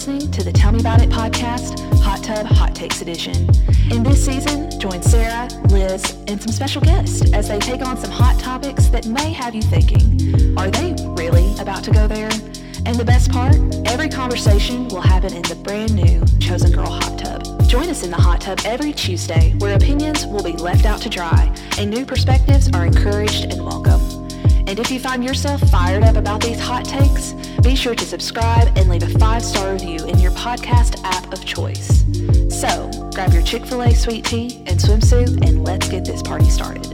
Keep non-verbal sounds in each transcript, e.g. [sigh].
listening to the Tell Me About It podcast, Hot Tub Hot Takes Edition. In this season, join Sarah, Liz, and some special guests as they take on some hot topics that may have you thinking, are they really about to go there? And the best part, every conversation will happen in the brand new Chosen Girl Hot Tub. Join us in the hot tub every Tuesday where opinions will be left out to dry and new perspectives are encouraged and welcome. And if you find yourself fired up about these hot takes, be sure to subscribe and leave a five star review in your podcast app of choice. So, grab your Chick fil A sweet tea and swimsuit and let's get this party started.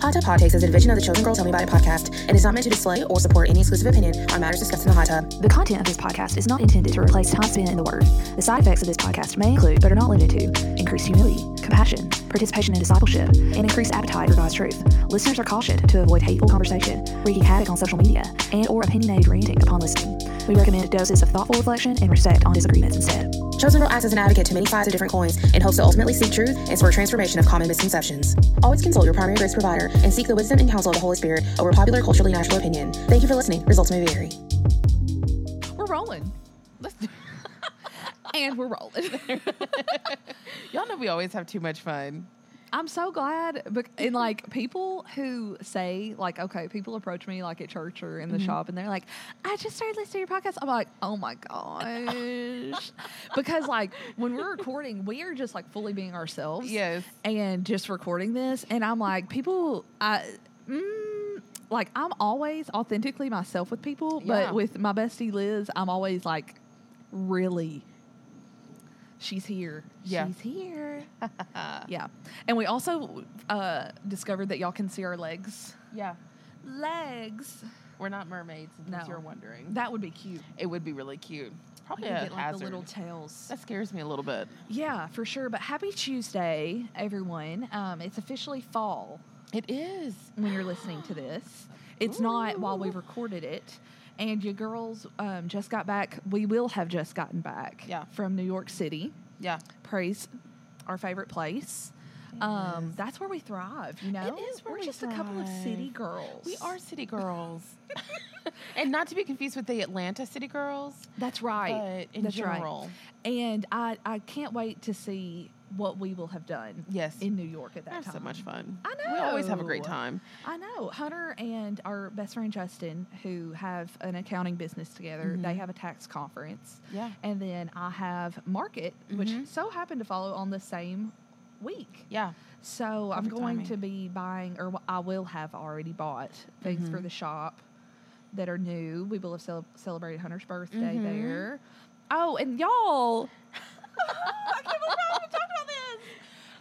Hot Tub Hot Takes is a division of the Chosen Girl Tell Me About It podcast and is not meant to display or support any exclusive opinion on matters discussed in the hot tub. The content of this podcast is not intended to replace time spent in the Word. The side effects of this podcast may include, but are not limited to, increased humility, compassion, participation in discipleship, and increased appetite for God's truth. Listeners are cautioned to avoid hateful conversation, wreaking havoc on social media, and or opinionated ranting upon listening. We recommend doses of thoughtful reflection and respect on disagreements instead. Chosen Girl acts as an advocate to many sides of different coins and hopes to ultimately seek truth and spur transformation of common misconceptions. Always consult your primary grace provider and seek the wisdom and counsel of the Holy Spirit over popular culturally natural opinion. Thank you for listening. Results may vary. We're rolling. Let's do and we're rolling. [laughs] Y'all know we always have too much fun. I'm so glad, bec- and like people who say like, okay, people approach me like at church or in the shop, and they're like, I just started listening to your podcast. I'm like, oh my gosh, [laughs] because like when we're recording, we are just like fully being ourselves. Yes. and just recording this, and I'm like, people, I. Mm, like I'm always authentically myself with people, Yeah. but with my bestie Liz, I'm always like, really, she's here. Yeah. She's here. [laughs] yeah. And we also uh, discovered that y'all can see our legs. Yeah. Legs. We're not mermaids, in case No. you're wondering. That would be cute. it would be really cute. We Probably a get like hazard. the little tails. that scares me a little bit. Yeah, for sure. But happy Tuesday, everyone. Um, it's officially fall It is. when you're listening to this. It's not while we recorded it. And you girls um, just got back. We will have just gotten back Yeah. from New York City. Yeah. Praise our favorite place. Um, that's where we thrive, you know? is where We're we just a couple of city girls. We are city girls. [laughs] and not to be confused with the Atlanta city girls, That's right. but in That's general. right. And I, I can't wait to see what we will have done Yes. in New York at that have time. so much fun. I know We always have a great time. I know. Hunter and our best friend Justin, who have an accounting business together, they have a tax conference. Mm-hmm. Yeah. And then I have Market, which Mhm. so happened to follow on the same week. Yeah. So I'm going timing. to be buying, or I will have already bought things Mm-hmm. for the shop that are new. We will have cel- celebrated Hunter's birthday Mhm. there. Oh, and y'all, [laughs] I can't believe I haven't talked about this.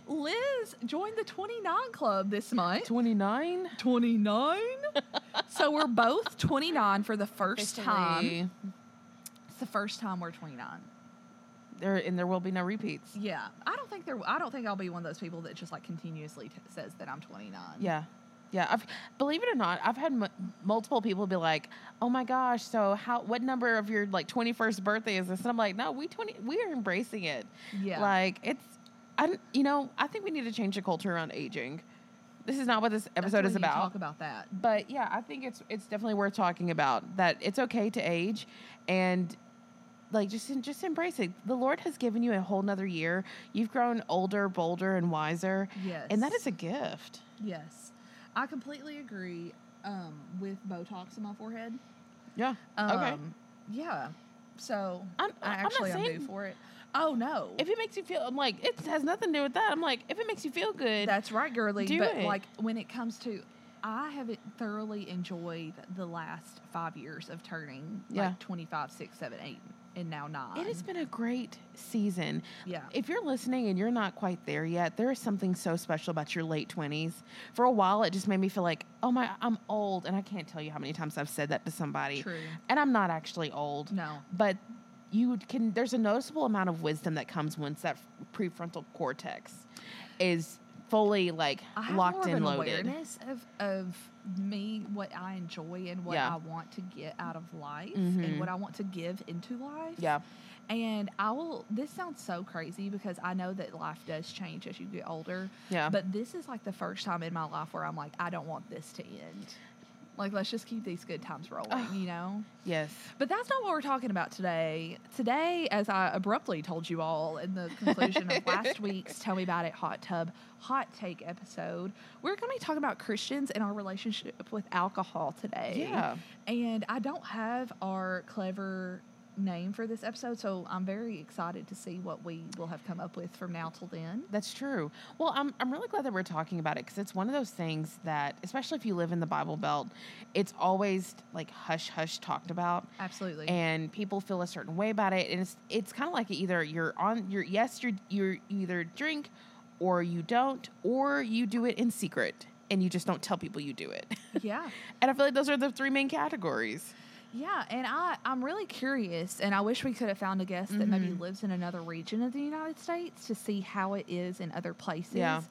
Liz joined the 29 club this month. 29? 29? [laughs] so we're both 29 for the first time. It's the first time we're 29. There, and there will be no repeats. Yeah, I don't think there. I don't think I'll be one of those people that just like continuously t- says that I'm 29. Yeah. Yeah, I've, believe it or not, I've had m- multiple people be like, "Oh my gosh, so how? What number of your like twenty first birthday is this?" And I'm like, "No, we twenty, we are embracing it. Yeah. like it's, I, you know, I think we need to change the culture around aging. This is not what this episode is about. Talk about that. but yeah, I think it's it's definitely worth talking about that. It's okay to age, and like just just embrace it. The Lord has given you a whole nother year. You've grown older, bolder, and wiser. Yes. and that is a gift. Yes, I completely agree um, with Botox in my forehead. Yeah. Um, okay. Yeah. So I'm- I I'm not actually I'm due for it. Oh no. If it makes you feel, I'm like, it has nothing to do with that. I'm like, if it makes you feel good, That's right, girly. Do but it. like when it comes to, I have thoroughly enjoyed the last five years of turning Yeah. like 25, 6, 7, 8, and now 9. it has been a great season. Yeah. If you're listening and you're not quite there yet, there is something so special about your late 20s. For a while, it just made me feel like, oh my, I'm old. And I can't tell you how many times I've said that to somebody. True. And I'm not actually old. No. But you can, there's a noticeable amount of wisdom that comes once that prefrontal cortex is fully like locked more of and an loaded. awareness of, of me, what I enjoy and what Yeah. I want to get out of life Mhm. and what I want to give into life. Yeah. And I will, this sounds so crazy because I know that life does change as you get older. Yeah. But this is like the first time in my life where I'm like, I don't want this to end. Like, let's just keep these good times rolling, you know? Yes. But that's not what we're talking about today. Today, as I abruptly told you all in the conclusion of [laughs] last week's Tell Me About It Hot Tub Hot Take episode, we're going to be talking about Christians and our relationship with alcohol today. Yeah. And I don't have our clever name for this episode, so I'm very excited to see what we will have come up with from now till then. That's true. Well, I'm, I'm really glad that we're talking about it because it's one of those things that, especially if you live in the Bible Belt, it's always like hush hush talked about. Absolutely. And people feel a certain way about it, and it's it's kind of like either you're on you're yes you're you're either drink, or you don't, or you do it in secret and you just don't tell people you do it. yeah. [laughs] and I feel like those are the three main categories. Yeah, and I, I'm really curious, and I wish we could have found a guest that maybe lives in another region of the United States to see how it is in other places. Yeah.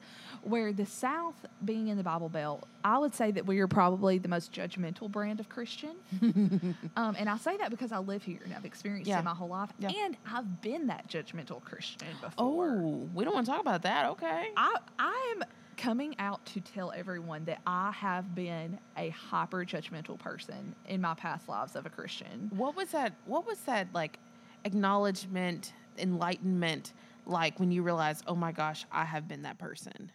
Where the South, being in the Bible Belt, I would say that we are probably the most judgmental brand of Christian. [laughs] um, and I say that because I live here and I've experienced Yeah. it my whole life, Yeah. and I've been that judgmental Christian before. Oh, we don't want to talk about that. Okay. I I am coming out to tell everyone that I have been a hyper judgmental person in my past lives of a Christian. What was that? What was that like acknowledgement, enlightenment like when you realize, oh my gosh, I have been that person?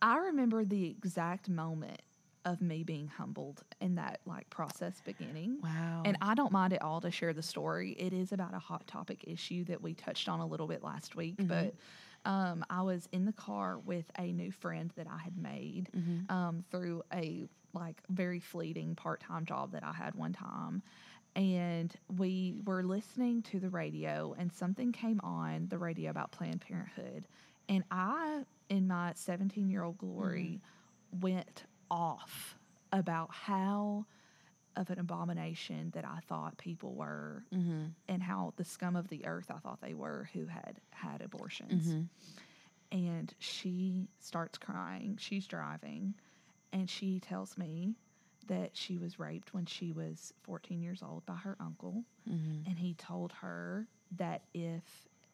I remember the exact moment of me being humbled in that like process beginning. Wow. And I don't mind at all to share the story. It is about a hot topic issue that we touched on a little bit last week, mm-hmm. but um, I was in the car with a new friend that I had made um, through a like very fleeting part time job that I had one time. And we were listening to the radio, and something came on the radio about Planned Parenthood. And I, in my 17 year old glory, went off about how of an abomination that I thought people were mm-hmm. and how the scum of the earth I thought they were who had had abortions. Mm-hmm. And she starts crying. She's driving. And she tells me that she was raped when she was 14 years old by her uncle. Mm-hmm. And he told her that if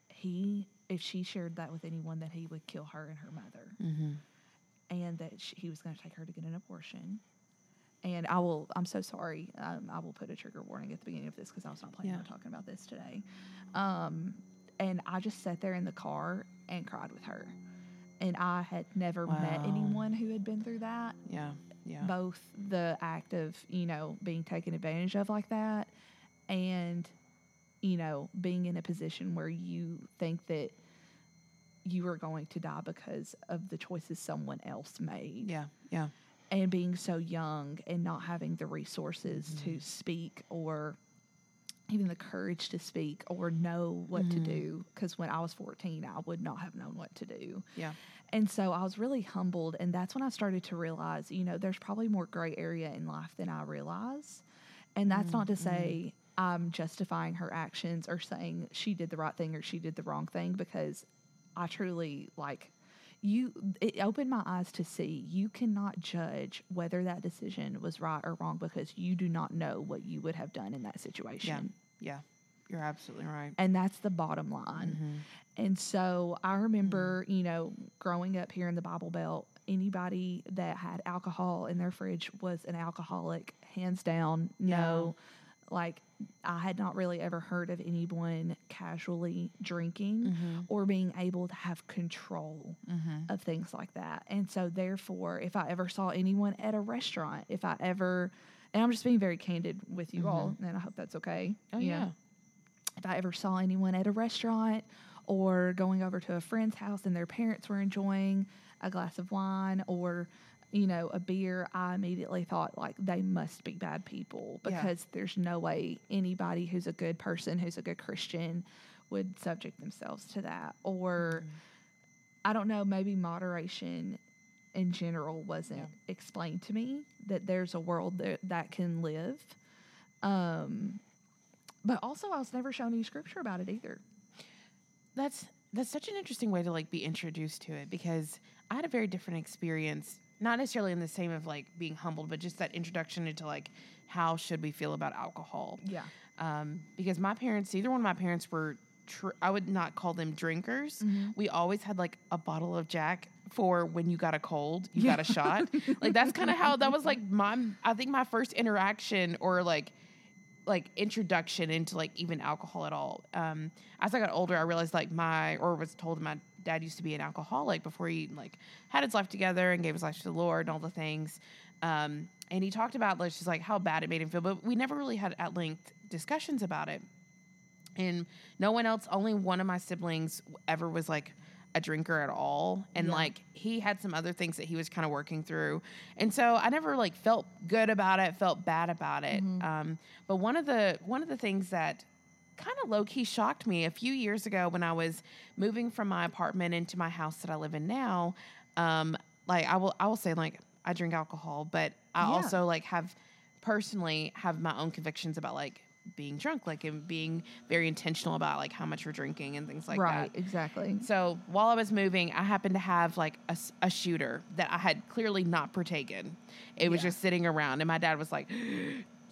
he if she shared that with anyone that he would kill her and her mother. And that she, he was going to take her to get an abortion and I will. I'm so sorry. Um, I will put a trigger warning at the beginning of this because I was not planning Yeah. on talking about this today. Um, and I just sat there in the car and cried with her. And I had never met anyone who had been through that. yeah. Yeah. Both the act of you know being taken advantage of like that, and you know being in a position where you think that you are going to die because of the choices someone else made Yeah. Yeah. And being so young and not having the resources Mm-hmm. to speak or even the courage to speak or know what to Mm-hmm. do because when i was 14 i would not have known what to do Yeah. and so i was really humbled and that's when i started to realize you know there's probably more gray area in life than i realize and that's not to say i'm justifying her actions or saying she did the right thing or she did the wrong thing because i truly like you it opened my eyes to see you cannot judge whether that decision was right or wrong because you do not know what you would have done in that Yeah. situation Yeah. You're absolutely right. and that's the bottom line. Mm-hmm. And so I remember, mm. you know, growing up here in the Bible Belt, anybody that had alcohol in their fridge was an alcoholic, hands down. No, like I had not really ever heard of anyone casually drinking mm-hmm. or being able to have control mm-hmm. of things like that. And so, therefore, if I ever saw anyone at a restaurant, if I ever, and I'm just being very candid with you all, mm-hmm. and I hope that's okay. Oh know, yeah. if I ever saw anyone at a restaurant or going over to a friend's house and their parents were enjoying a glass of wine or you know a beer i immediately thought like they must be bad people Yeah. because there's no way anybody who's a good person who's a good christian would subject themselves to that or i don't know maybe moderation in general wasn't Yeah. explained to me that there's a world that, that can live um but also I was never shown any scripture about it either. That's that's such an interesting way to like be introduced to it because I had a very different experience, not necessarily in the same of like being humbled, but just that introduction into like how should we feel about alcohol. Yeah. Um, because my parents, either one of my parents were, tr- I would not call them drinkers. Mm-hmm. We always had like a bottle of Jack for when you got a cold, you got a shot. Like that's kind of how that was like [laughs] my I think my first interaction or like like introduction into like even alcohol at all. Um, as I got older, I realized like my or was told my dad used to be an alcoholic before he like had his life together and gave his life to the Lord and all the things. Um, and he talked about like just like how bad it made him feel, but we never really had at length discussions about it. And no one else, only one of my siblings ever was like a drinker at all and Yeah. like he had some other things that he was kind of working through and so i never like felt good about it felt bad about it um, but one of the one of the things that kind of low-key shocked me a few years ago when i was moving from my apartment into my house that i live in now um, like i will i will say like i drink alcohol but i Yeah. also like have personally have my own convictions about like being drunk like and being very intentional about like how much we're drinking and things like right, that Right, exactly. so while I was moving, I happened to have like a shooter that I had clearly not partaken. It was just sitting around, and my dad was like,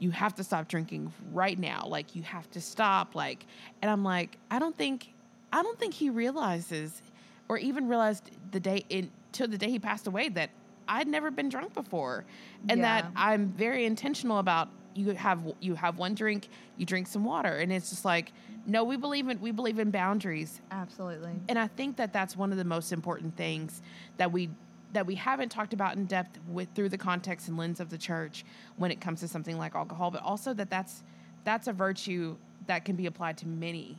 "You have to stop drinking right now. Like you have to stop." Like, and I'm like, I don't think, I don't think he realizes, or even realized the day in till the day he passed away that I'd never been drunk before, and that I'm very intentional about. You have you have one drink, you drink some water, and it's just like, no, we believe in we believe in boundaries Absolutely. and I think that that's one of the most important things that we that we haven't talked about in depth with through the context and lens of the church when it comes to something like alcohol, but also that that's that's a virtue that can be applied to many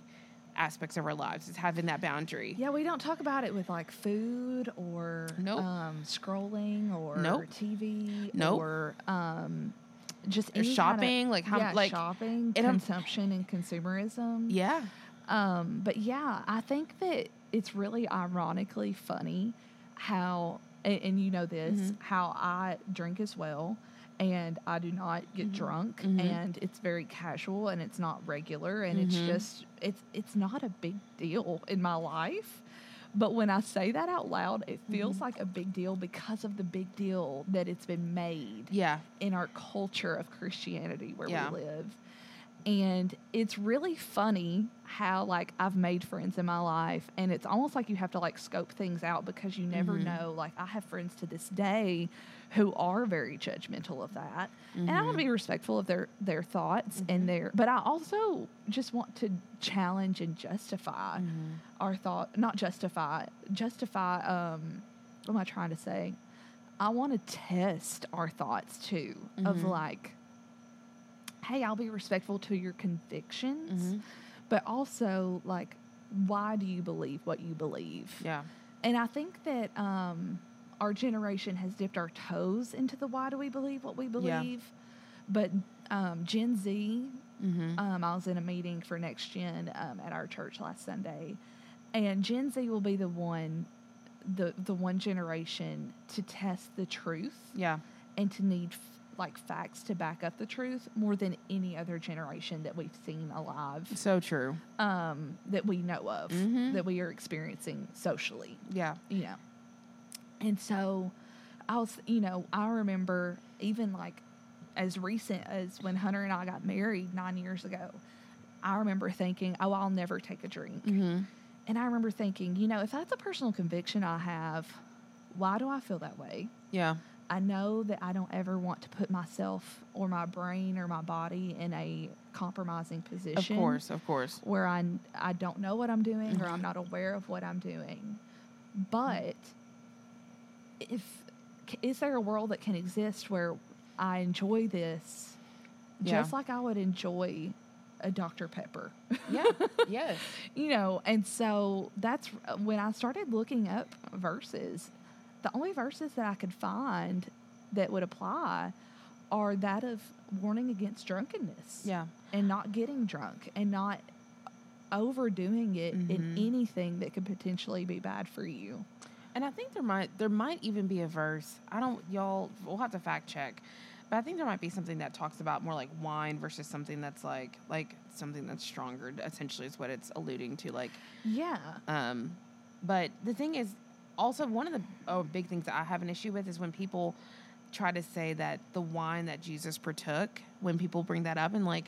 aspects of our lives is having that boundary. Yeah, we don't talk about it with like food or Nope. um, scrolling or Nope. TV Nope. or um, just Or any kinda- shopping, like how- yeah, like- shopping, and consumption, and consumerism. Yeah. Um, but yeah, I think that it's really ironically funny how, and, and you know this, Mm-hmm. how I drink as well, and I do not get Mm-hmm. drunk, and it's very casual and it's not regular, and it's Mm-hmm. just it's it's not a big deal in my life. But when I say that out loud, it feels Mm-hmm. like a big deal because of the big deal that it's been made Yeah. in our culture of Christianity where Yeah. we live. And it's really funny how like I've made friends in my life and it's almost like you have to like scope things out because you never Mm-hmm. know. Like I have friends to this day who are very judgmental of that. And I Mm-hmm. want to be respectful of their their thoughts and their but I also just want to challenge and justify Mm-hmm. our thought not justify justify um what am I trying to say? I want to test our thoughts too of Mm-hmm. like hey, I'll be respectful to your convictions, Mm-hmm. but also like why do you believe what you believe? Yeah. And I think that um, our generation has dipped our toes into the why do we believe what we believe. yeah. But um, Gen Z, Mm-hmm. um, I was in a meeting for Next Gen um, at our church last Sunday, and Gen Z will be the one, the the one generation to test the truth Yeah. and to need like facts to back up the truth more than any other generation that we've seen alive So true. um, that we know of Mhm. that we are experiencing socially Yeah. you know. And so I was, you know, I remember even like as recent as when Hunter and I got married nine years ago, I remember thinking, oh, I'll never take a drink. Mm-hmm. And I remember thinking, you know, if that's a personal conviction I have, why do I feel that way? Yeah. I know that I don't ever want to put myself or my brain or my body in a compromising position. Of course. Of course. where I, I don't know what I'm doing or I'm not aware of what I'm doing. But if is there a world that can exist where I enjoy this Yeah. just like I would enjoy a Dr. Pepper? Yeah. [laughs] yes. you know, and so that's when I started looking up verses. The only verses that I could find that would apply are that of warning against drunkenness Yeah. and not getting drunk and not overdoing it in Mhm. anything that could potentially be bad for you. And I think there might there might even be a verse. I don't y'all we'll have to fact check. But I think there might be something that talks about more like wine versus something that's like like something that's stronger essentially is what it's alluding to like Yeah. um but the thing is also one of the oh, big things that I have an issue with is when people try to say that the wine that Jesus partook when people bring that up and like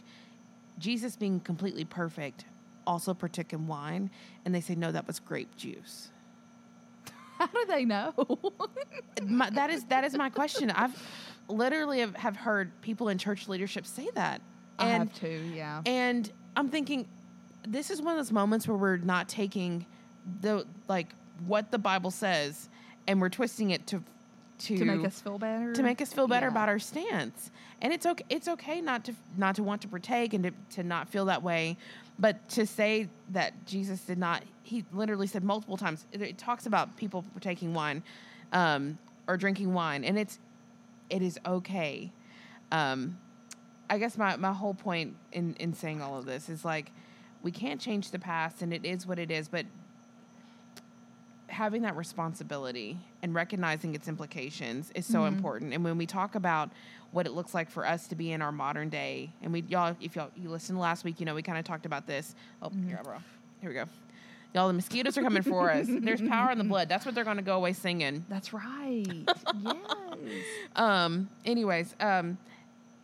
Jesus being completely perfect also partook in wine and they say no that was grape juice. [laughs] How do they know? [laughs] my, that is that is my question. I've literally have, have heard people in church leadership say that, And, I have too. Yeah. and I'm thinking, this is one of those moments where we're not taking the like what the Bible says, and we're twisting it to to, to make us feel better. to make us feel better Yeah. about our stance. And it's okay. It's okay not to not to want to partake and to, to not feel that way, but to say that Jesus did not. He literally said multiple times. It, it talks about people partaking wine, um, or drinking wine, and it's it is okay. Um, I guess my my whole point in in saying all of this is like we can't change the past, and it is what it is, but having that responsibility and recognizing its implications is so important. And when we talk about what it looks like for us to be in our modern day, and we y'all, if y'all you listened last week, you know we kind of talked about this. Oh, here, bro. here we go. Y'all, the mosquitoes are coming for us. [laughs] There's power in the blood. That's what they're going to go away singing. That's right. [laughs] yes. Um. Anyways, um,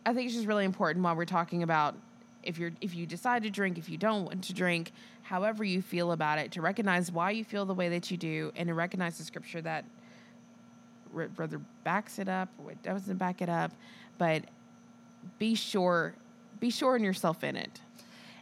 I think it's just really important while we're talking about if you're if you decide to drink, if you don't want to drink, however you feel about it, to recognize why you feel the way that you do, and to recognize the scripture that rather backs it up or doesn't back it up, but be sure, be sure in yourself in it.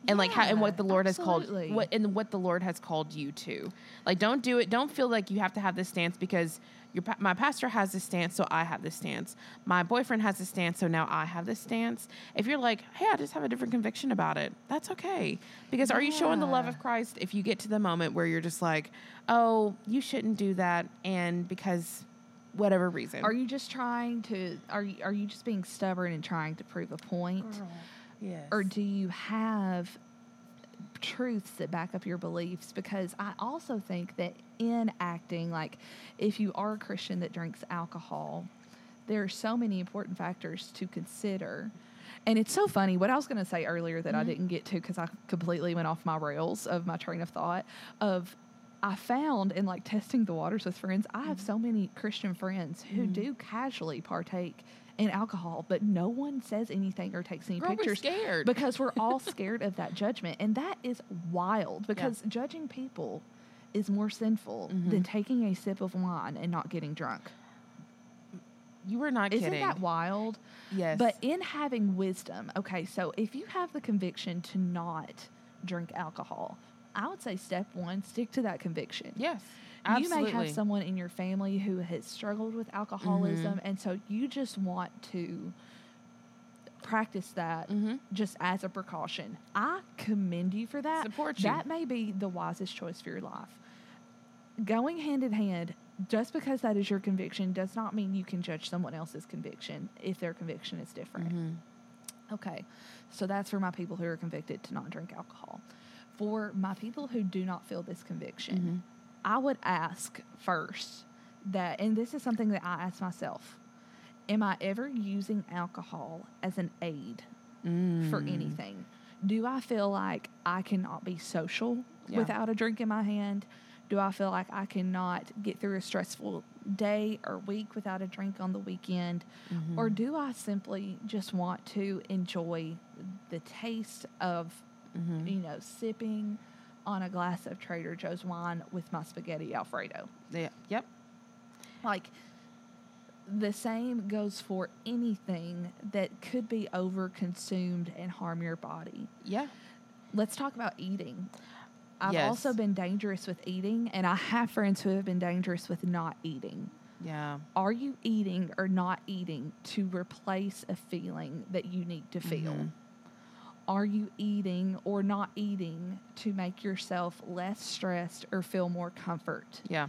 And like how and what the Lord has called what and what the Lord has called you to. Like don't do it. Don't feel like you have to have this stance because your my pastor has this stance, so I have this stance. My boyfriend has this stance, so now I have this stance. If you're like, hey, I just have a different conviction about it, that's okay. Because are you showing the love of Christ if you get to the moment where you're just like, oh, you shouldn't do that, and because whatever reason. Are you just trying to? Are you are you just being stubborn and trying to prove a point? Yes. or do you have truths that back up your beliefs? Because i also think that in acting like if you are a christian that drinks alcohol there are so many important factors to consider. And it's so funny what i was going to say earlier that i mm-hmm. didn't get to because i completely went off my rails of my train of thought of i found in like testing the waters with friends i have mm-hmm. so many christian friends who mm-hmm. do casually partake in alcohol but no one says anything or takes any Girl, we're pictures scared. because we're all [laughs] scared of that judgment and that is wild because judging people is more sinful Mm-hmm. than taking a sip of wine and not getting drunk you were not isn't kidding. that wild yes. but in having wisdom okay so if you have the conviction to not drink alcohol i would say step one stick to that conviction yes. You may have someone in your family who has struggled with alcoholism, Mm-hmm. and so you just want to practice that Mm-hmm. just as a precaution. I commend you for that. Support you. That may be the wisest choice for your life. Going hand in hand, just because that is your conviction does not mean you can judge someone else's conviction if their conviction is different. Mm-hmm. Okay, so that's for my people who are convicted to not drink alcohol. For my people who do not feel this conviction, Mm-hmm. I would ask first that, and this is something that I ask myself Am I ever using alcohol as an aid Mm. for anything? Do I feel like I cannot be social Yeah. without a drink in my hand? Do I feel like I cannot get through a stressful day or week without a drink on the weekend? Mm-hmm. Or do I simply just want to enjoy the taste of, Mm-hmm. you know, sipping on a glass of Trader Joe's wine with my spaghetti Alfredo? Yeah. Yep. Like, the same goes for anything that could be overconsumed and harm your body. Yeah. Let's talk about eating. I've Yes. also been dangerous with eating, and I have friends who have been dangerous with not eating. Yeah. Are you eating or not eating to replace a feeling that you need to feel? Mhm. Are you eating or not eating to make yourself less stressed or feel more comfort? Yeah.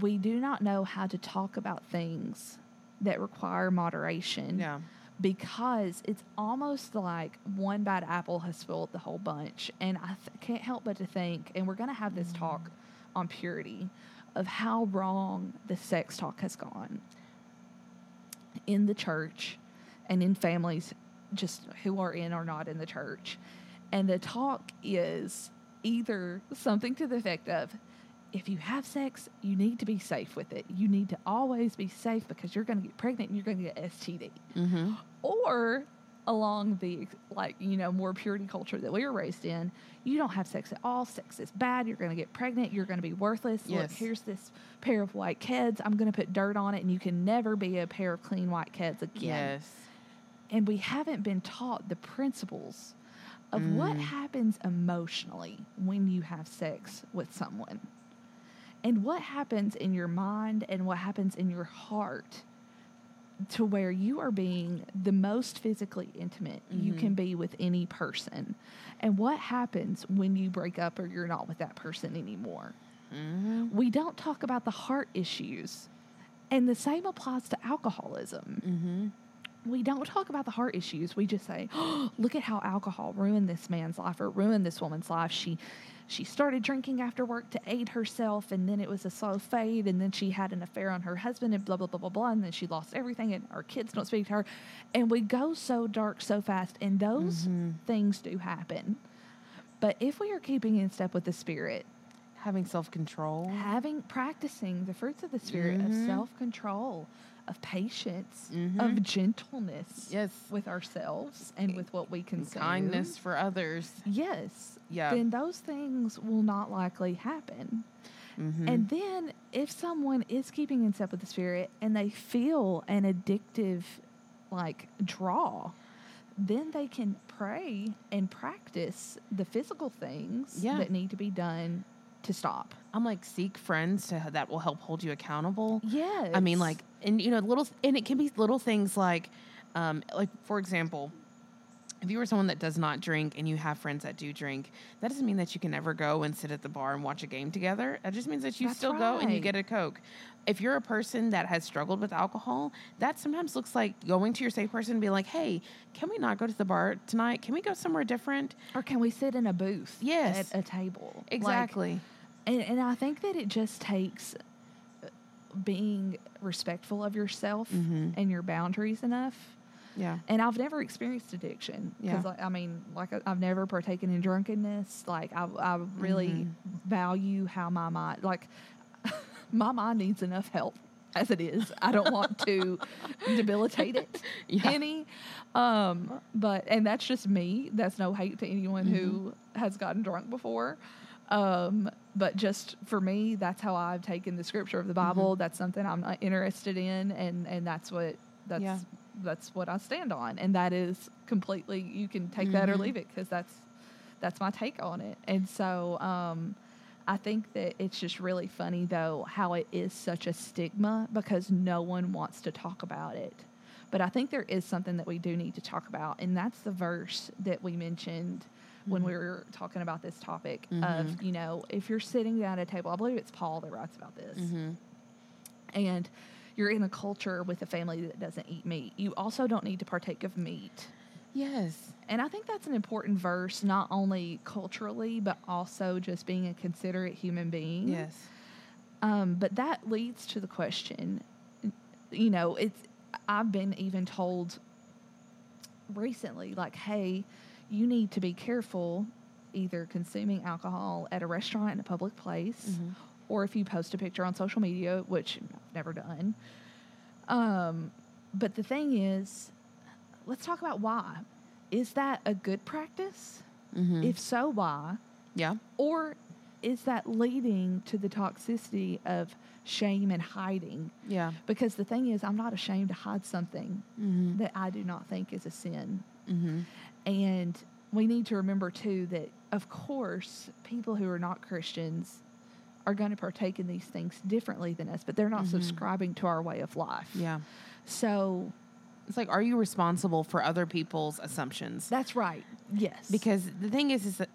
We do not know how to talk about things that require moderation Yeah. because it's almost like one bad apple has spoiled the whole bunch. And I th- can't help but to think, and we're going to have this talk on purity, of how wrong the sex talk has gone in the church and in families just who are in or not in the church. And the talk is either something to the effect of, if you have sex, you need to be safe with it. You need to always be safe because you're going to get pregnant and you're going to get STD Mm-hmm. or along the like you know more purity culture that we were raised in you don't have sex at all sex is bad you're going to get pregnant you're going to be worthless look here's this pair of white kids i'm going to put dirt on it and you can never be a pair of clean white kids again Yes. And we haven't been taught the principles of what mm. happens emotionally when you have sex with someone. And what happens in your mind and what happens in your heart to where you are being the most physically intimate you can mm-hmm. be with any person. And what happens when you break up or you're not with that person anymore? Mm-hmm. We don't talk about the heart issues and the same applies to alcoholism mm-hmm. We don't talk about the heart issues. We just say, oh, [gasps] "Look at how alcohol ruined this man's life or ruined this woman's life." She she started drinking after work to aid herself, and then it was a slow fade, and then she had an affair on her husband, and blah blah blah blah blah, and then she lost everything, and our kids don't speak to her, and we go so dark so fast, and those mm-hmm. things do happen. But if we are keeping in step with the Spirit, Having self control. having practicing the fruits of the spirit of Mm-hmm. self-control of patience of gentleness Yes. with ourselves and with what we consume kindness for others. yes Yeah. then those things will not likely happen Mm-hmm. and then if someone is keeping in step with the spirit and they feel an addictive like draw then they can pray and practice the physical things Yeah. that need to be done to stop I'm like, seek friends to that will help hold you accountable. Yeah. I mean, like, and you know, little, and it can be little things like, um, like for example, if you are someone that does not drink and you have friends that do drink, that doesn't mean that you can never go and sit at the bar and watch a game together. It just means that you That's still go and you get a Coke. If you're a person that has struggled with alcohol, that sometimes looks like going to your safe person and be like, hey, can we not go to the bar tonight? Can we go somewhere different? Or can we sit in a booth Yes. at a table? Like, Exactly. And, and I think that it just takes being respectful of yourself Mm-hmm. and your boundaries enough. yeah. And I've never experienced addiction because, Yeah. like, I mean, like I've never partaken in drunkenness. Like I, I really Mm-hmm. value how my mind, like [laughs] my mind needs enough help as it is. I don't want to [laughs] debilitate it Yeah. any. Um, but and that's just me. That's no hate to anyone who Mm-hmm. has gotten drunk before. Um, but just for me, that's how I've taken the scripture of the Bible. That's something I'm not interested in, and and that's what that's Yeah. that's what I stand on, and that is completely. You can take that or Mhm. leave it because that's that's my take on it. And so, um, I think that it's just really funny though how it is such a stigma because no one wants to talk about it. But I think there is something that we do need to talk about, and that's the verse that we mentioned when mm-hmm. we were talking about this topic of, mm-hmm. you know, if you're sitting down at a table, I believe it's Paul that writes about this, mm-hmm. and you're in a culture with a family that doesn't eat meat, you also don't need to partake of meat. Yes. And I think that's an important verse, not only culturally, but also just being a considerate human being. Yes. Um, but that leads to the question, you know, it's I've been even told recently, like, hey, you need to be careful either consuming alcohol at a restaurant in a public place, or if you post a picture on social media, which I've never done. Um, but the thing is, let's talk about why. Is that a good practice? Mm-hmm. If so, why? Yeah. Or is that leading to the toxicity of shame and hiding? Yeah. Because the thing is, I'm not ashamed to hide something Mm-hmm. that I do not think is a sin. Mm-hmm. And we need to remember, too, that of course, people who are not Christians are going to partake in these things differently than us, but they're not mm-hmm. subscribing to our way of life. Yeah. So It's like, are you responsible for other people's assumptions? that's right. Yes. Because the thing is, is that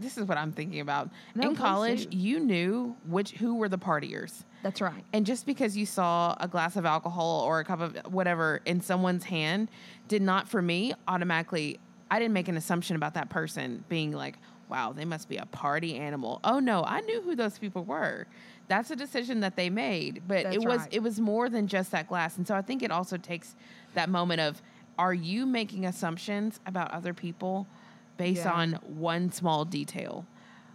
this is what I'm thinking about. No, In college, do. you knew which who were the partiers. that's right. And just because you saw a glass of alcohol or a cup of whatever in someone's hand did not for me automatically I didn't make an assumption about that person being like, wow, they must be a party animal. Oh no, I knew who those people were. That's a decision that they made, but That's it was right. it was more than just that glass. And so I think it also takes that moment of are you making assumptions about other people based Yeah. on one small detail?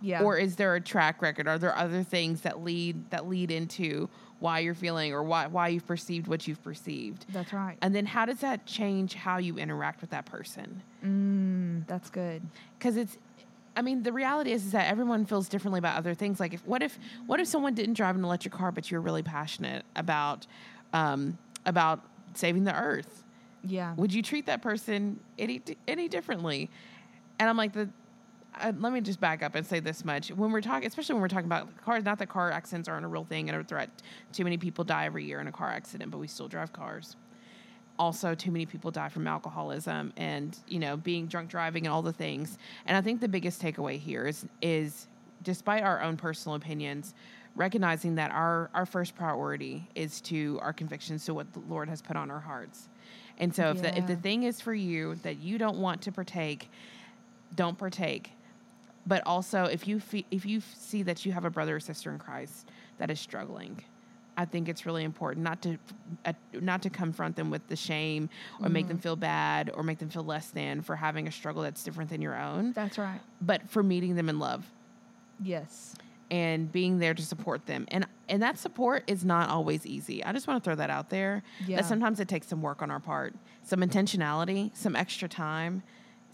Yeah. Or is there a track record? Are there other things that lead that lead into why you're feeling or why why you've perceived what you've perceived. That's right. And then how does that change how you interact with that person? Mm, that's good. Because it's, I mean, the reality is, is that everyone feels differently about other things. Like, if what if what if someone didn't drive an electric car, but you're really passionate about um, about saving the earth? Yeah. Would you treat that person any any differently? And I'm like the. Uh, let me just back up and say this much: when we're talking, especially when we're talking about cars, not that car accidents aren't a real thing and a threat. Too many people die every year in a car accident, but we still drive cars. Also too many people die from alcoholism and you know being drunk driving and all the things. And i think the biggest takeaway here is is despite our own personal opinions recognizing that our our first priority is to our convictions to what the lord has put on our hearts. And so if the if the thing is for you that you don't want to partake don't partake but also if you fe- if you see that you have a brother or sister in christ that is struggling I think it's really important not to uh, not to confront them with the shame or make them feel bad or make them feel less than for having a struggle that's different than your own, That's right. but for meeting them in love Yes. and being there to support them. And and that support is not always easy. I just want to throw that out there. Yeah. That sometimes it takes some work on our part, some intentionality, some extra time,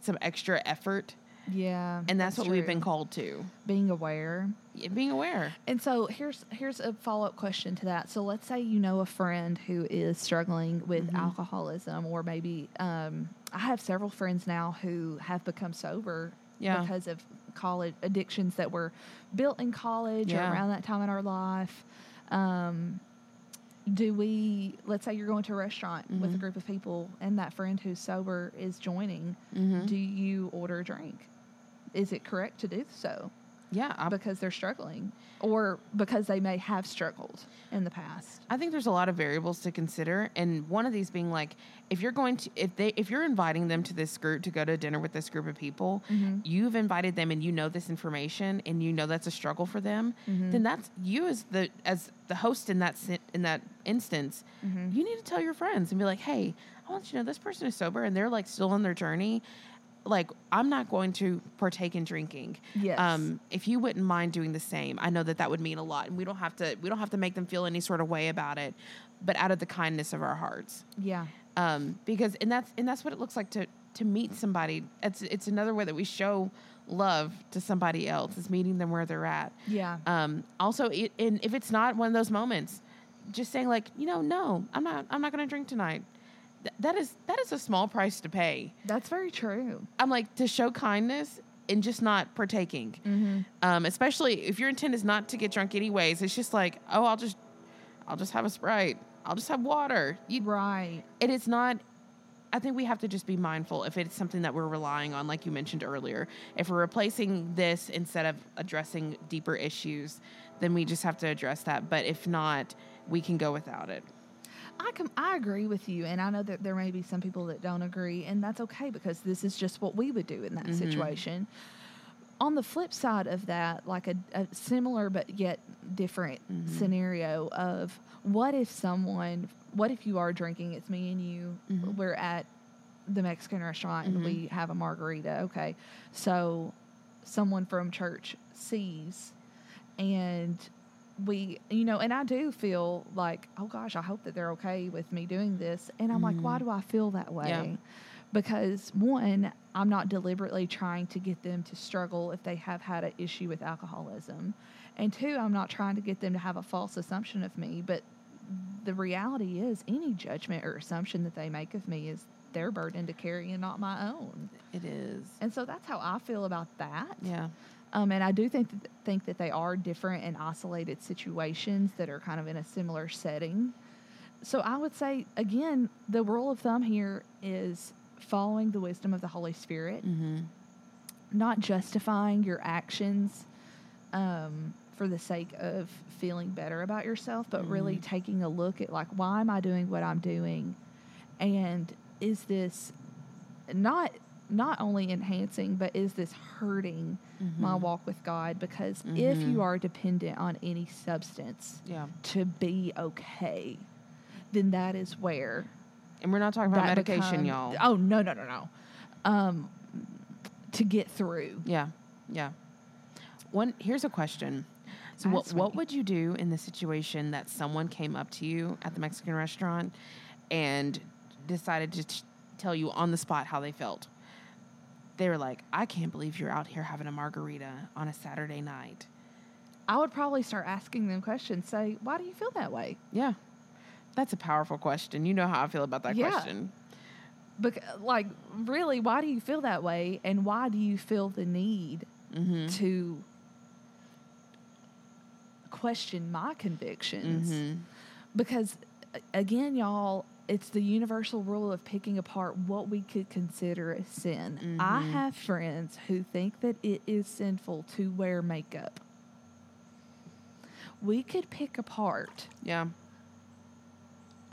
some extra effort, Yeah. and that's, what we've been called to. Being aware. Yeah, Being aware. And so here's here's a follow up question to that. So let's say you know a friend who is struggling with Mm-hmm. alcoholism, or maybe um, I have several friends now who have become sober Yeah. because of college addictions that were built in college Yeah. or around that time in our life. Um, do we let's say you're going to a restaurant with Mm-hmm. a group of people and that friend who's sober is joining Mm-hmm. do you order a drink is it correct to do so Yeah, I, because they're struggling or because they may have struggled in the past. I think there's a lot of variables to consider, and one of these being like, if you're going to, if they, if you're inviting them to this group to go to dinner with this group of people, mm-hmm. you've invited them, and you know this information, and you know that's a struggle for them, mm-hmm. then that's you as the as the host in that in that instance. Mm-hmm. You need to tell your friends and be like, hey, I want you to know this person is sober, and they're like still on their journey. Like I'm not going to partake in drinking. Yes. Um, if you wouldn't mind doing the same, I know that that would mean a lot, and we don't have to we don't have to make them feel any sort of way about it, but out of the kindness of our hearts, Yeah. um, because and that's and that's what it looks like to to meet somebody. It's it's another way that we show love to somebody else is meeting them where they're at. Yeah. Um, also, it, and if it's not one of those moments, just saying like, you know, no, I'm not I'm not going to drink tonight. Th- that is that is a small price to pay. That's very true. I'm like to show kindness and just not partaking. Mm-hmm. Um, especially if your intent is not to get drunk anyways. It's just like, oh, I'll just, I'll just have a sprite. I'll just have water. You, Right. it's not. I think we have to just be mindful if it's something that we're relying on, like you mentioned earlier. If we're replacing this instead of addressing deeper issues, then we just have to address that. But if not, we can go without it. I com- I agree with you, and I know that there may be some people that don't agree, and that's okay because this is just what we would do in that mm-hmm. situation. On the flip side of that, like a, a similar but yet different mm-hmm. scenario of what if someone, what if you are drinking? It's me and you. Mm-hmm. We're at the Mexican restaurant and we have a margarita. Okay, so someone from church sees and we you know and i do feel like oh gosh i hope that they're okay with me doing this and i'm like why mm-hmm. do i feel that way Yeah. because one i'm not deliberately trying to get them to struggle if they have had an issue with alcoholism and two i'm not trying to get them to have a false assumption of me but the reality is any judgment or assumption that they make of me is their burden to carry and not my own It is. and so that's how i feel about that Yeah. Um, and I do think that, think that they are different and isolated situations that are kind of in a similar setting. So I would say again, the rule of thumb here is following the wisdom of the Holy Spirit, Mm-hmm. not justifying your actions um, for the sake of feeling better about yourself, but really taking a look at like, why am I doing what I'm doing, and is this not not only enhancing, but is this hurting my walk with God? Because if you are dependent on any substance Yeah. to be okay, then that is where And we're not talking about medication, become- y'all. Oh no no no no, um, to get through. Yeah, yeah. One here's a question. So what what would you do in the situation that someone came up to you at the Mexican restaurant and decided to t- tell you on the spot how they felt? They were like, "I can't believe you're out here having a margarita on a Saturday night." I would probably start asking them questions. Say, why do you feel that way? Yeah. That's a powerful question. You know how I feel about that Yeah. question. Bec- like, really, why do you feel that way? And why do you feel the need Mm-hmm. to question my convictions? Mm-hmm. Because, again, y'all, it's the universal rule of picking apart what we could consider a sin. I Mhm. have friends who think that it is sinful to wear makeup. We could pick apart Yeah.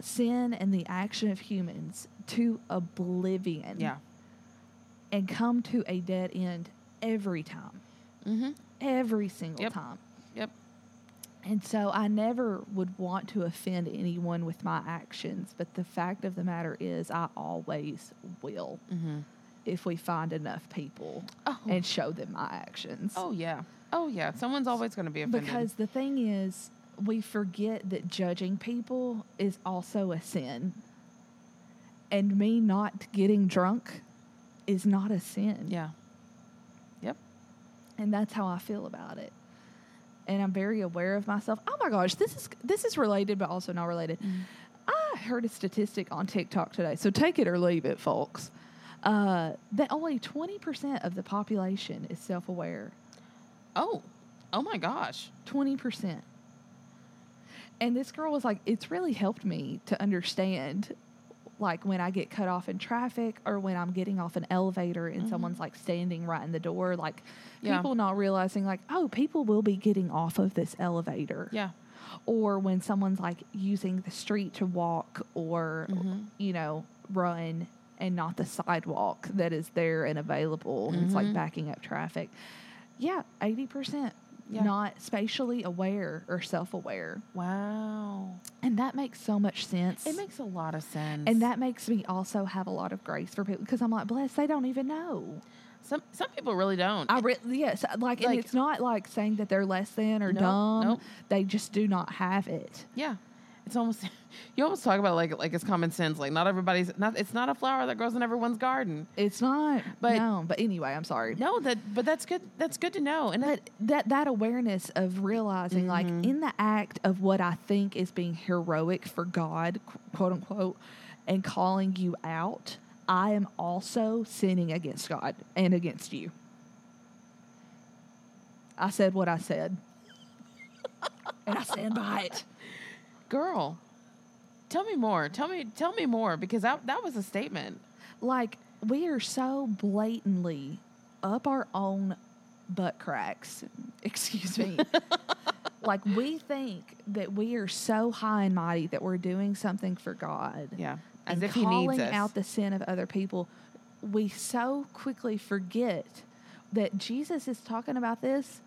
sin and the action of humans to oblivion Yeah. and come to a dead end every time, Mm-hmm. every single Yep. time. Yep. And so I never would want to offend anyone with my actions, but the fact of the matter is, I always will Mm-hmm. if we find enough people Oh. and show them my actions. Oh yeah. Oh yeah. Someone's always going to be offended. Because the thing is, we forget that judging people is also a sin. And me not getting drunk is not a sin. yeah. Yep. And that's how I feel about it. And I'm very aware of myself. Oh my gosh, this is this is related but also not related. I heard a statistic on TikTok today. So take it or leave it, folks. Uh, that only 20% of the population is self-aware. Oh. Oh my gosh. 20%. And this girl was like, it's really helped me to understand, like, when I get cut off in traffic or when I'm getting off an elevator and someone's like standing right in the door, like, Yeah. people not realizing, like, oh, people will be getting off of this elevator. Yeah. Or when someone's like using the street to walk or, Mhm. you know, run and not the sidewalk that is there and available and it's like Mhm. backing up traffic. Yeah, 80% Yeah. not spatially aware or self aware. Wow. And that makes so much sense. It makes a lot of sense. and that makes me also have a lot of grace for people because I'm like, bless, they don't even know. some some people really don't. I re- yes, uh, like, and it's not like saying that they're less than or dumb. nope. They just do not have it. yeah. It's almost [laughs] you almost talk about it like like it's common sense. Like not everybody's not. It's not a flower that grows in everyone's garden. It's not. But- no, but anyway, I'm sorry. No, that but that's good. That's good to know. And But that that awareness of realizing, like Mhm. in the act of what I think is being heroic for God, quote unquote, and calling you out, I am also sinning against God and against you. I said what I said, [laughs] and I stand by it. girl, tell me more. Tell me tell me more because that that was a statement. Like we are so blatantly up our own butt cracks. [laughs] Excuse me. [laughs] like we think that we are so high and mighty that we're doing something for God. Yeah. As and if he needs us. out the sin of other people. We so quickly forget that Jesus is talking about this,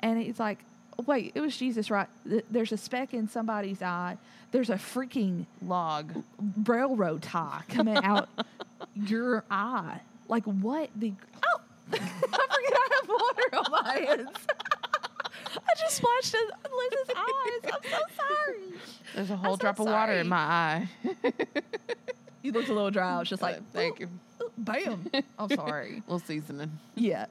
and he's like, "Wait, it was Jesus, right? There's a speck in somebody's eye. There's a freaking log. railroad tie coming out [laughs] your eye. Like what the? Oh, [laughs] I forget I have water on my hands. [laughs] I just splashed in Liz's eyes. I'm so sorry. There's a whole so drop of water sorry. in my eye. You looked a little dry. I was just like, Uh, thank you. bam. I'm sorry. little seasoning. Yeah.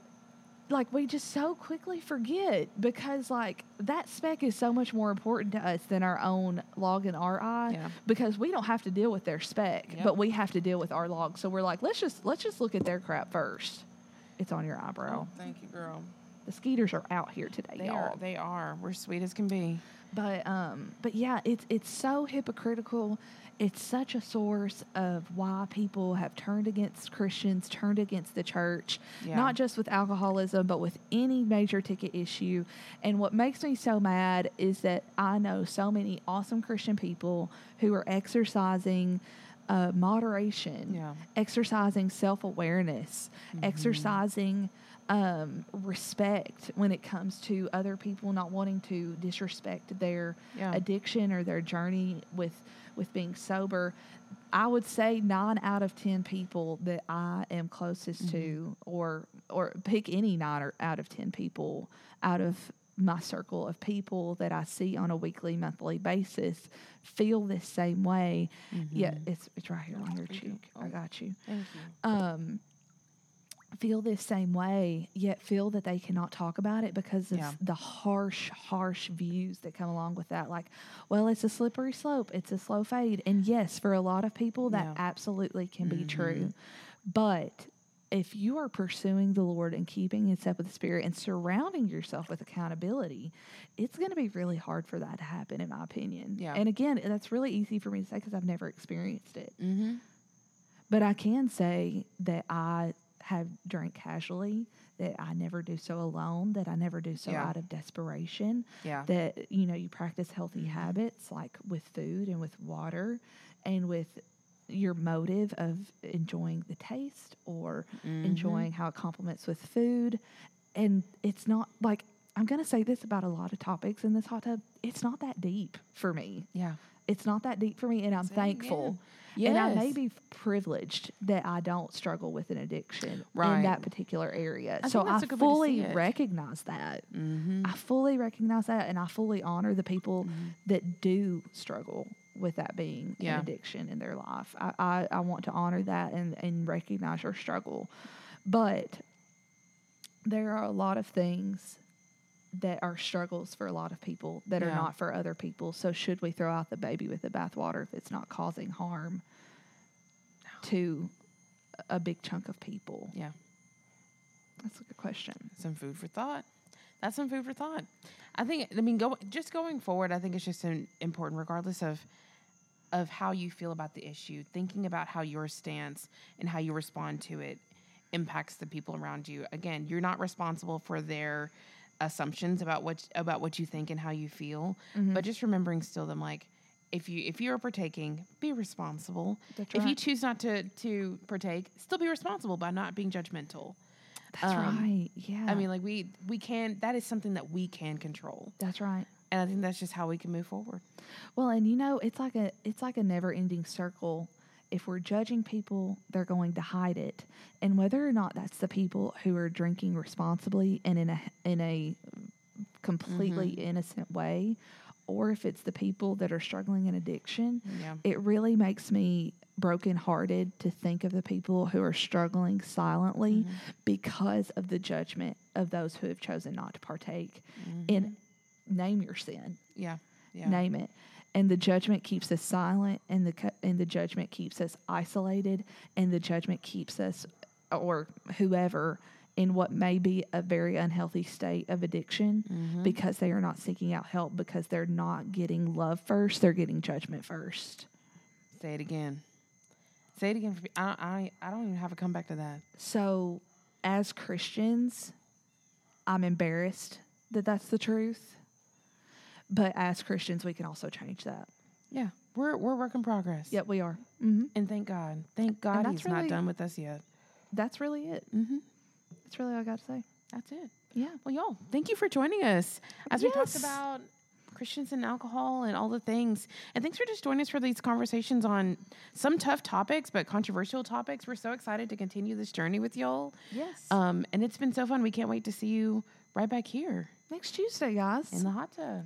Like we just so quickly forget because like that speck is so much more important to us than our own log in our eye Yeah. because we don't have to deal with their speck, Yep. but we have to deal with our log. So we're like, let's just let's just look at their crap first. It's on your eyebrow. Thank you, girl. The skeeters are out here today, They y'all. are. They are. We're sweet as can be. But um, but yeah, it's it's so hypocritical. It's such a source of why people have turned against Christians, turned against the church, Yeah. not just with alcoholism, but with any major ticket issue. And what makes me so mad is that I know so many awesome Christian people who are exercising uh, moderation, Yeah. exercising self awareness, Mm-hmm. exercising um, respect when it comes to other people not wanting to disrespect their Yeah. addiction or their journey with with being sober. I would say nine out of ten people that I am closest to, Mm-hmm. or or pick any nine or out of ten people out of my circle of people that I see on a weekly, monthly basis feel this same way. Yeah, it's it's right here on your cheek. I got you. Thank you. Um, feel this same way, yet feel that they cannot talk about it because of Yeah. the harsh, harsh views that come along with that. Like, well, it's a slippery slope, it's a slow fade. And yes, for a lot of people, that Yeah. absolutely can be true. But if you are pursuing the Lord and keeping in step with the Spirit and surrounding yourself with accountability, it's going to be really hard for that to happen, in my opinion. Yeah. And again, that's really easy for me to say because I've never experienced it. Mm-hmm. But I can say that I have drank casually, that I never do so alone, that I never do so Yeah. out of desperation, Yeah. that, you know, you practice healthy habits like with food and with water and with your motive of enjoying the taste or Mm-hmm. enjoying how it complements with food. And it's not like, I'm going to say this about a lot of topics in this hot tub. It's not that deep for me. Yeah. It's not that deep for me, and I'm it thankful. again. And I may be privileged that I don't struggle with an addiction in that particular area. I so I a good way to see fully recognize that. Mm-hmm. I fully recognize that, and I fully honor the people that do struggle with that being Yeah. an addiction in their life. I, I, I want to honor that and, and recognize your struggle. But there are a lot of things that are struggles for a lot of people that are not for other people. So should we throw out the baby with the bathwater if it's not causing harm to a big chunk of people? Yeah. That's a good question. some food for thought. That's some food for thought. I think. I mean, go just going forward. I think it's just an, important, regardless of of how you feel about the issue. Thinking about how your stance and how you respond to it impacts the people around you. Again, you're not responsible for their assumptions about what about what you think and how you feel. Mm-hmm. But just remembering still them like. If you if you're partaking, be responsible. That's if you choose not to to partake, still be responsible by not being judgmental. That's Um, right. Yeah. I mean, like we we can. That is something that we can control, that's right. and I think that's just how we can move forward. Well, and you know, it's like a it's like a never-ending circle. If we're judging people, they're going to hide it, and whether or not that's the people who are drinking responsibly and in a in a completely mm-hmm. innocent way, or if it's the people that are struggling in addiction, Yeah. it really makes me brokenhearted to think of the people who are struggling silently mm-hmm. because of the judgment of those who have chosen not to partake. Mm-hmm. And name your sin. Yeah, yeah, name it and the judgment keeps us silent and the and the judgment keeps us isolated and the judgment keeps us or whoever in what may be a very unhealthy state of addiction mm-hmm. because they are not seeking out help because they're not getting love first they're getting judgment first Say it again. Say it again. For, me. I, I I don't even have a comeback to that. so as christians i'm embarrassed that that's the truth but as christians we can also change that Yeah, we're we're work in progress. yep we are hmm And thank God, thank God He's not done with us yet. that's really it Mm-hmm. that's really all i got to say That's it. yeah Well, y'all, thank you for joining us as we talked about Christians and alcohol and all the things. And thanks for just joining us for these conversations on some tough topics, but controversial topics. We're so excited to continue this journey with y'all. Yes. Um, and it's been so fun. We can't wait to see you right back here Next Tuesday, guys. in the hot tub.